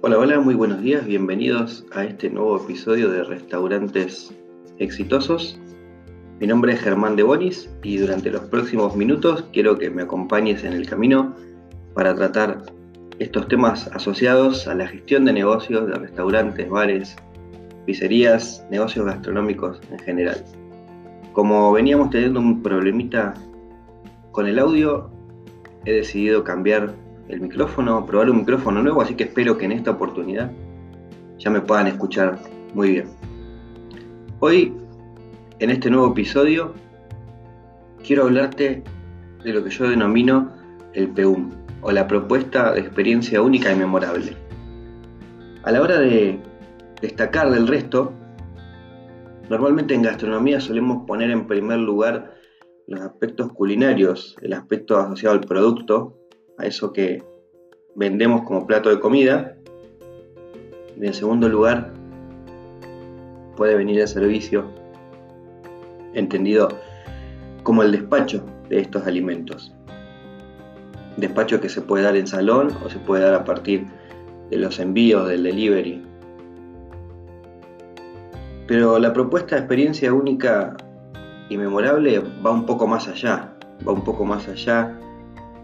Hola, hola, muy buenos días, bienvenidos a este nuevo episodio de Restaurantes Exitosos. Mi nombre es Germán de Bonis y durante los próximos minutos quiero que me acompañes en el camino para tratar estos temas asociados a la gestión de negocios de restaurantes, bares, pizzerías, negocios gastronómicos en general. Como veníamos teniendo un problemita con el audio, he decidido cambiar el micrófono, probar un micrófono nuevo, así que espero que en esta oportunidad ya me puedan escuchar muy bien. Hoy, en este nuevo episodio, quiero hablarte de lo que yo denomino el PEUM, o la propuesta de experiencia única y memorable. A la hora de destacar del resto, normalmente en gastronomía solemos poner en primer lugar los aspectos culinarios, el aspecto asociado al producto, a eso que vendemos como plato de comida. Y en segundo lugar, puede venir el servicio, entendido como el despacho de estos alimentos. Despacho que se puede dar en salón o se puede dar a partir de los envíos, del delivery. Pero la propuesta de experiencia única y memorable va un poco más allá, va un poco más allá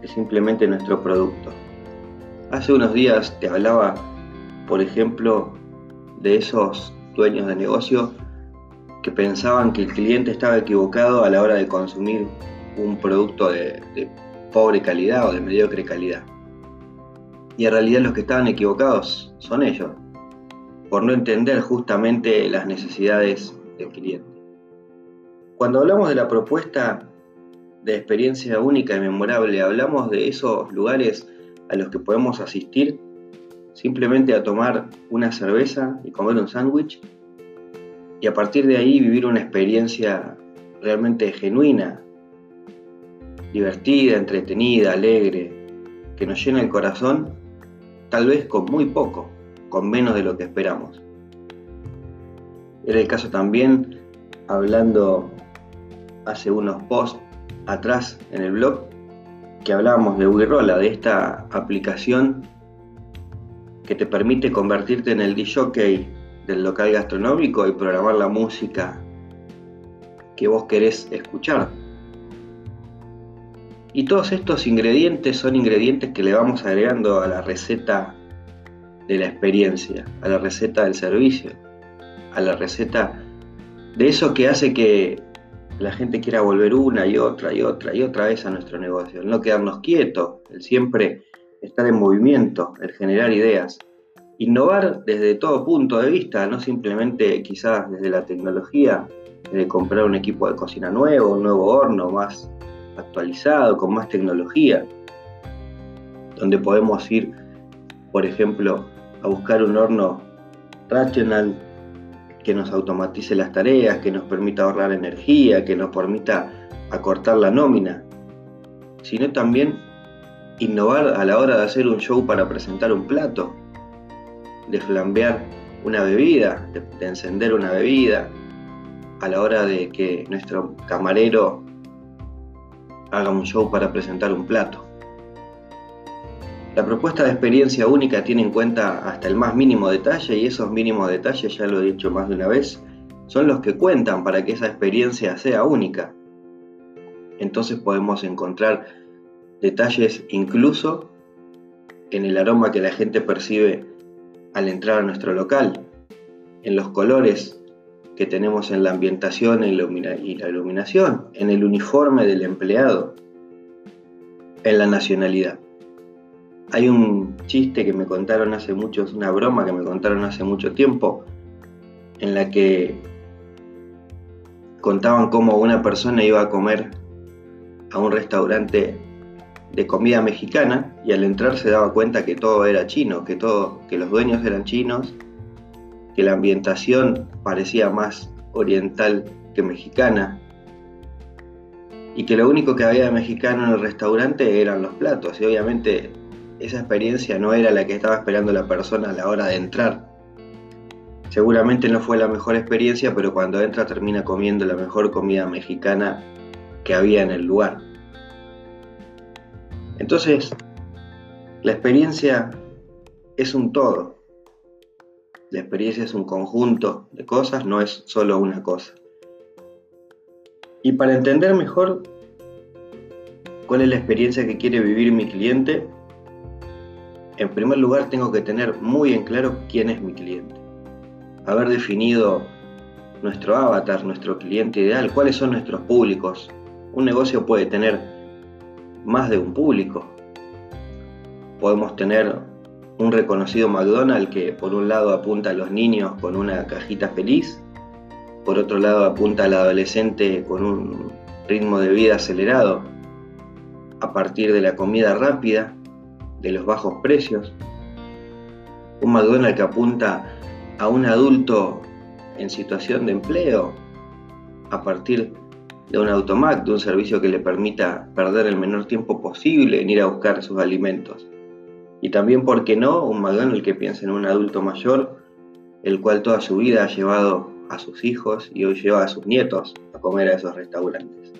simplemente nuestro producto. Hace unos días te hablaba, por ejemplo, de esos dueños de negocio que pensaban que el cliente estaba equivocado a la hora de consumir un producto de, de pobre calidad o de mediocre calidad. Y en realidad los que estaban equivocados son ellos, por no entender justamente las necesidades del cliente. Cuando hablamos de la propuesta de experiencia única y memorable, hablamos de esos lugares a los que podemos asistir simplemente a tomar una cerveza y comer un sándwich y a partir de ahí vivir una experiencia realmente genuina, divertida, entretenida, alegre, que nos llena el corazón, tal vez con muy poco, con menos de lo que esperamos. Era el caso también, hablando hace unos posts atrás en el blog, que hablábamos de Wirola, de esta aplicación que te permite convertirte en el DJ del local gastronómico y programar la música que vos querés escuchar. Y todos estos ingredientes son ingredientes que le vamos agregando a la receta de la experiencia, a la receta del servicio, a la receta de eso que hace que la gente quiera volver una y otra y otra y otra vez a nuestro negocio, el no quedarnos quietos, el siempre estar en movimiento, el generar ideas. Innovar desde todo punto de vista, no simplemente quizás desde la tecnología, de comprar un equipo de cocina nuevo, un nuevo horno más actualizado, con más tecnología, donde podemos ir, por ejemplo, a buscar un horno rational que nos automatice las tareas, que nos permita ahorrar energía, que nos permita acortar la nómina, sino también innovar a la hora de hacer un show para presentar un plato, de flambear una bebida, de, de encender una bebida, a la hora de que nuestro camarero haga un show para presentar un plato. La propuesta de experiencia única tiene en cuenta hasta el más mínimo detalle y esos mínimos detalles, ya lo he dicho más de una vez, son los que cuentan para que esa experiencia sea única. Entonces podemos encontrar detalles incluso en el aroma que la gente percibe al entrar a nuestro local, en los colores que tenemos en la ambientación y la iluminación, en el uniforme del empleado, en la nacionalidad. Hay un chiste que me contaron hace mucho, una broma que me contaron hace mucho tiempo, en la que contaban cómo una persona iba a comer a un restaurante de comida mexicana y al entrar se daba cuenta que todo era chino, que todo, que los dueños eran chinos, que la ambientación parecía más oriental que mexicana y que lo único que había de mexicano en el restaurante eran los platos. Y obviamente esa experiencia no era la que estaba esperando la persona a la hora de entrar. Seguramente no fue la mejor experiencia, pero cuando entra termina comiendo la mejor comida mexicana que había en el lugar. Entonces, la experiencia es un todo. La experiencia es un conjunto de cosas, no es solo una cosa. Y para entender mejor cuál es la experiencia que quiere vivir mi cliente, en primer lugar tengo que tener muy en claro quién es mi cliente. Haber definido nuestro avatar, nuestro cliente ideal, cuáles son nuestros públicos. Un negocio puede tener más de un público. Podemos tener un reconocido McDonald's que por un lado apunta a los niños con una cajita feliz, por otro lado apunta al adolescente con un ritmo de vida acelerado, a partir de la comida rápida, de los bajos precios. Un McDonald's que apunta a un adulto en situación de empleo, a partir de un automac, de un servicio que le permita perder el menor tiempo posible en ir a buscar sus alimentos. Y también, ¿por qué no?, un McDonald's que piense en un adulto mayor, el cual toda su vida ha llevado a sus hijos y hoy lleva a sus nietos a comer a esos restaurantes.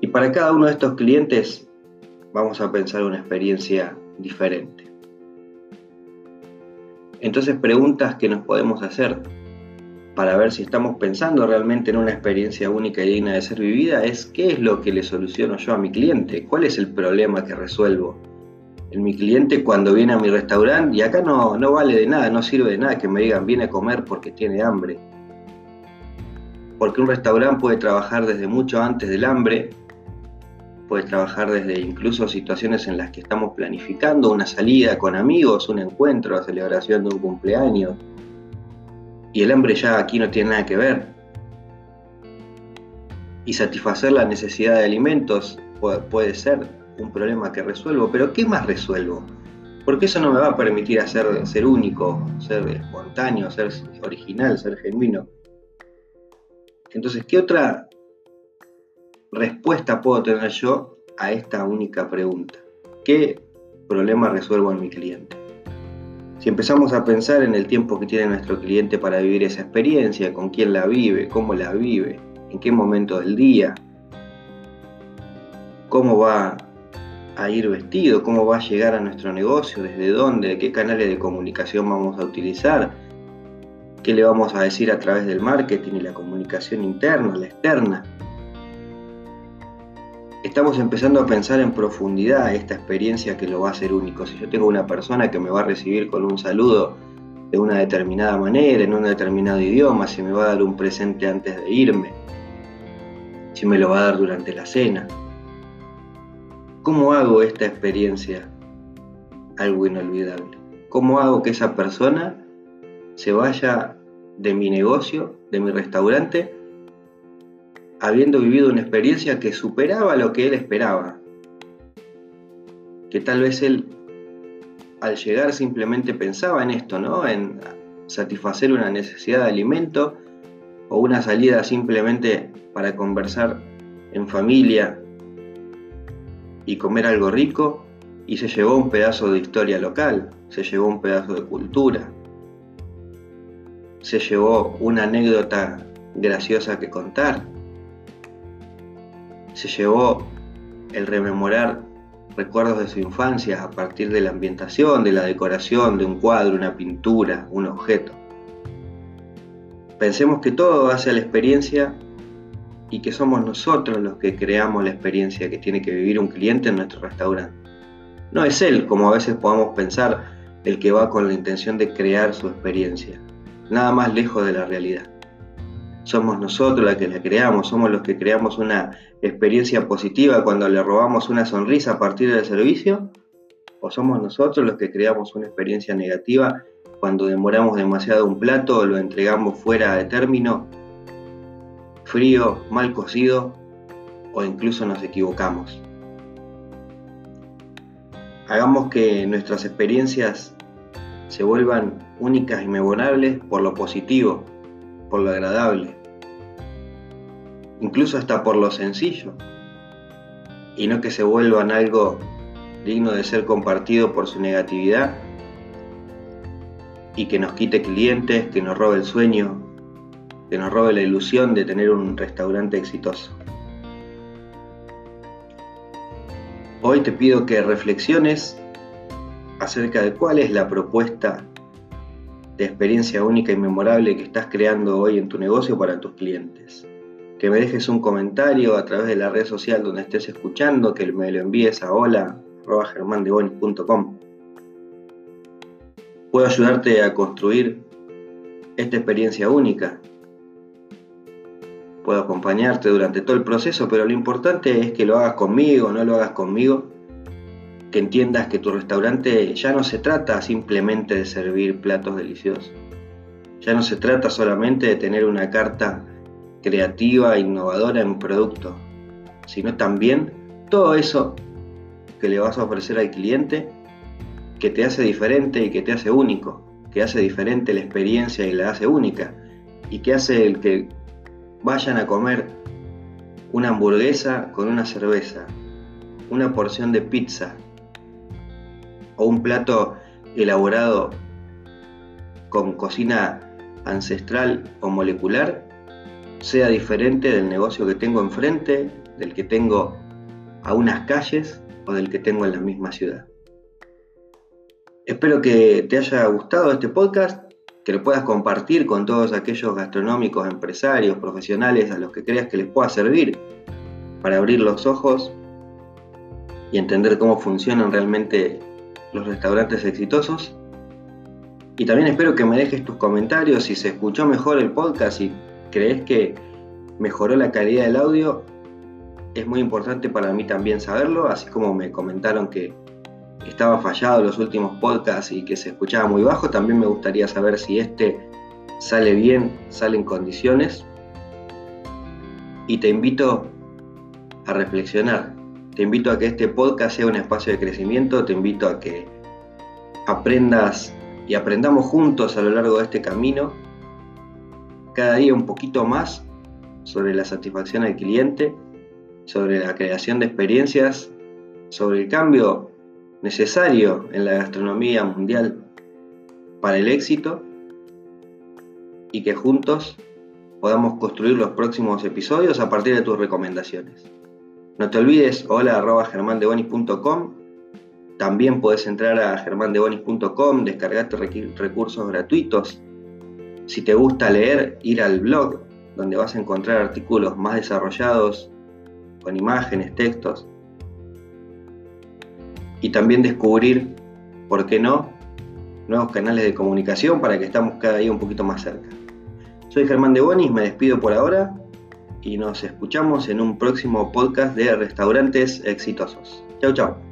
Y para cada uno de estos clientes vamos a pensar una experiencia diferente. Entonces, preguntas que nos podemos hacer para ver si estamos pensando realmente en una experiencia única y digna de ser vivida es qué es lo que le soluciono yo a mi cliente, cuál es el problema que resuelvo en mi cliente cuando viene a mi restaurante y acá no, no vale de nada, no sirve de nada que me digan viene a comer porque tiene hambre. Porque un restaurante puede trabajar desde mucho antes del hambre, puede trabajar desde incluso situaciones en las que estamos planificando una salida con amigos, un encuentro, la celebración de un cumpleaños. Y el hambre ya aquí no tiene nada que ver. Y satisfacer la necesidad de alimentos puede ser un problema que resuelvo, pero ¿qué más resuelvo? Porque eso no me va a permitir hacer, ser único, ser espontáneo, ser original, ser genuino. Entonces, ¿qué otra respuesta puedo tener yo a esta única pregunta? ¿Qué problema resuelvo en mi cliente? Si empezamos a pensar en el tiempo que tiene nuestro cliente para vivir esa experiencia, con quién la vive, cómo la vive, en qué momento del día, cómo va a ir vestido, cómo va a llegar a nuestro negocio, desde dónde, qué canales de comunicación vamos a utilizar, qué le vamos a decir a través del marketing y la comunicación interna, la externa. Estamos empezando a pensar en profundidad esta experiencia que lo va a hacer único. Si yo tengo una persona que me va a recibir con un saludo de una determinada manera, en un determinado idioma, si me va a dar un presente antes de irme, si me lo va a dar durante la cena, ¿Cómo hago esta experiencia algo inolvidable? ¿Cómo hago que esa persona se vaya de mi negocio, de mi restaurante, habiendo vivido una experiencia que superaba lo que él esperaba? Que tal vez él al llegar simplemente pensaba en esto, ¿no? En satisfacer una necesidad de alimento o una salida simplemente para conversar en familia y comer algo rico y se llevó un pedazo de historia local, se llevó un pedazo de cultura, se llevó una anécdota graciosa que contar, se llevó el rememorar recuerdos de su infancia a partir de la ambientación, de la decoración, de un cuadro, una pintura, un objeto. Pensemos que todo hace a la experiencia y que somos nosotros los que creamos la experiencia que tiene que vivir un cliente en nuestro restaurante. No es él, como a veces podamos pensar, el que va con la intención de crear su experiencia. Nada más lejos de la realidad. Somos nosotros los que la creamos, somos los que creamos una experiencia positiva cuando le robamos una sonrisa a partir del servicio, o somos nosotros los que creamos una experiencia negativa cuando demoramos demasiado un plato o lo entregamos fuera de término frío, mal cocido o incluso nos equivocamos. Hagamos que nuestras experiencias se vuelvan únicas y memorables por lo positivo, por lo agradable, incluso hasta por lo sencillo, y no que se vuelvan algo digno de ser compartido por su negatividad y que nos quite clientes, que nos robe el sueño, que nos robe la ilusión de tener un restaurante exitoso. Hoy te pido que reflexiones acerca de cuál es la propuesta de experiencia única y memorable que estás creando hoy en tu negocio para tus clientes. Que me dejes un comentario a través de la red social donde estés escuchando, que me lo envíes a hola.germandebonis.com. Puedo ayudarte a construir esta experiencia única. Puedo acompañarte durante todo el proceso, pero lo importante es que lo hagas conmigo, no lo hagas conmigo que entiendas que tu restaurante ya no se trata simplemente de servir platos deliciosos. Ya no se trata solamente de tener una carta creativa innovadora en producto, sino también todo eso que le vas a ofrecer al cliente que te hace diferente y que te hace único, que hace diferente la experiencia y la hace única, y que hace el que vayan a comer una hamburguesa con una cerveza, una porción de pizza o un plato elaborado con cocina ancestral o molecular sea diferente del negocio que tengo enfrente, del que tengo a unas calles o del que tengo en la misma ciudad. Espero que te haya gustado este podcast, que lo puedas compartir con todos aquellos gastronómicos, empresarios, profesionales a los que creas que les pueda servir para abrir los ojos y entender cómo funcionan realmente los restaurantes exitosos. Y también espero que me dejes tus comentarios si se escuchó mejor el podcast y crees que mejoró la calidad del audio. Es muy importante para mí también saberlo, así como me comentaron que estaba fallado los últimos podcasts y que se escuchaba muy bajo, también me gustaría saber si este sale bien, sale en condiciones. Y te invito a reflexionar te invito a que este podcast sea un espacio de crecimiento, te invito a que aprendas y aprendamos juntos a lo largo de este camino, cada día un poquito más sobre la satisfacción al cliente, sobre la creación de experiencias, sobre el cambio necesario en la gastronomía mundial para el éxito y que juntos podamos construir los próximos episodios a partir de tus recomendaciones. No te olvides, hola También puedes entrar a germandebonis.com, descargarte recursos gratuitos. Si te gusta leer, ir al blog, donde vas a encontrar artículos más desarrollados, con imágenes, textos. Y también descubrir, ¿por qué no?, nuevos canales de comunicación para que estamos cada día un poquito más cerca. Soy Germán de Bonis, me despido por ahora y nos escuchamos en un próximo podcast de restaurantes exitosos. Chau, chau.